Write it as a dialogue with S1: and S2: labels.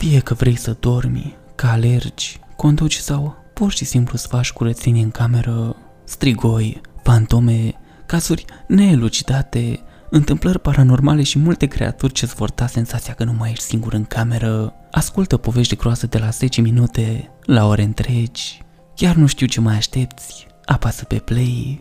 S1: Fie că vrei să dormi, că alergi, conduci sau pur și simplu să faci curățenie în cameră, strigoi, fantome, cazuri neelucidate, întâmplări paranormale și multe creaturi ce-ți vor da senzația că nu mai ești singur în cameră, ascultă povești groase de la 10 minute la ore întregi, chiar nu știu ce mai aștepți, apasă pe play.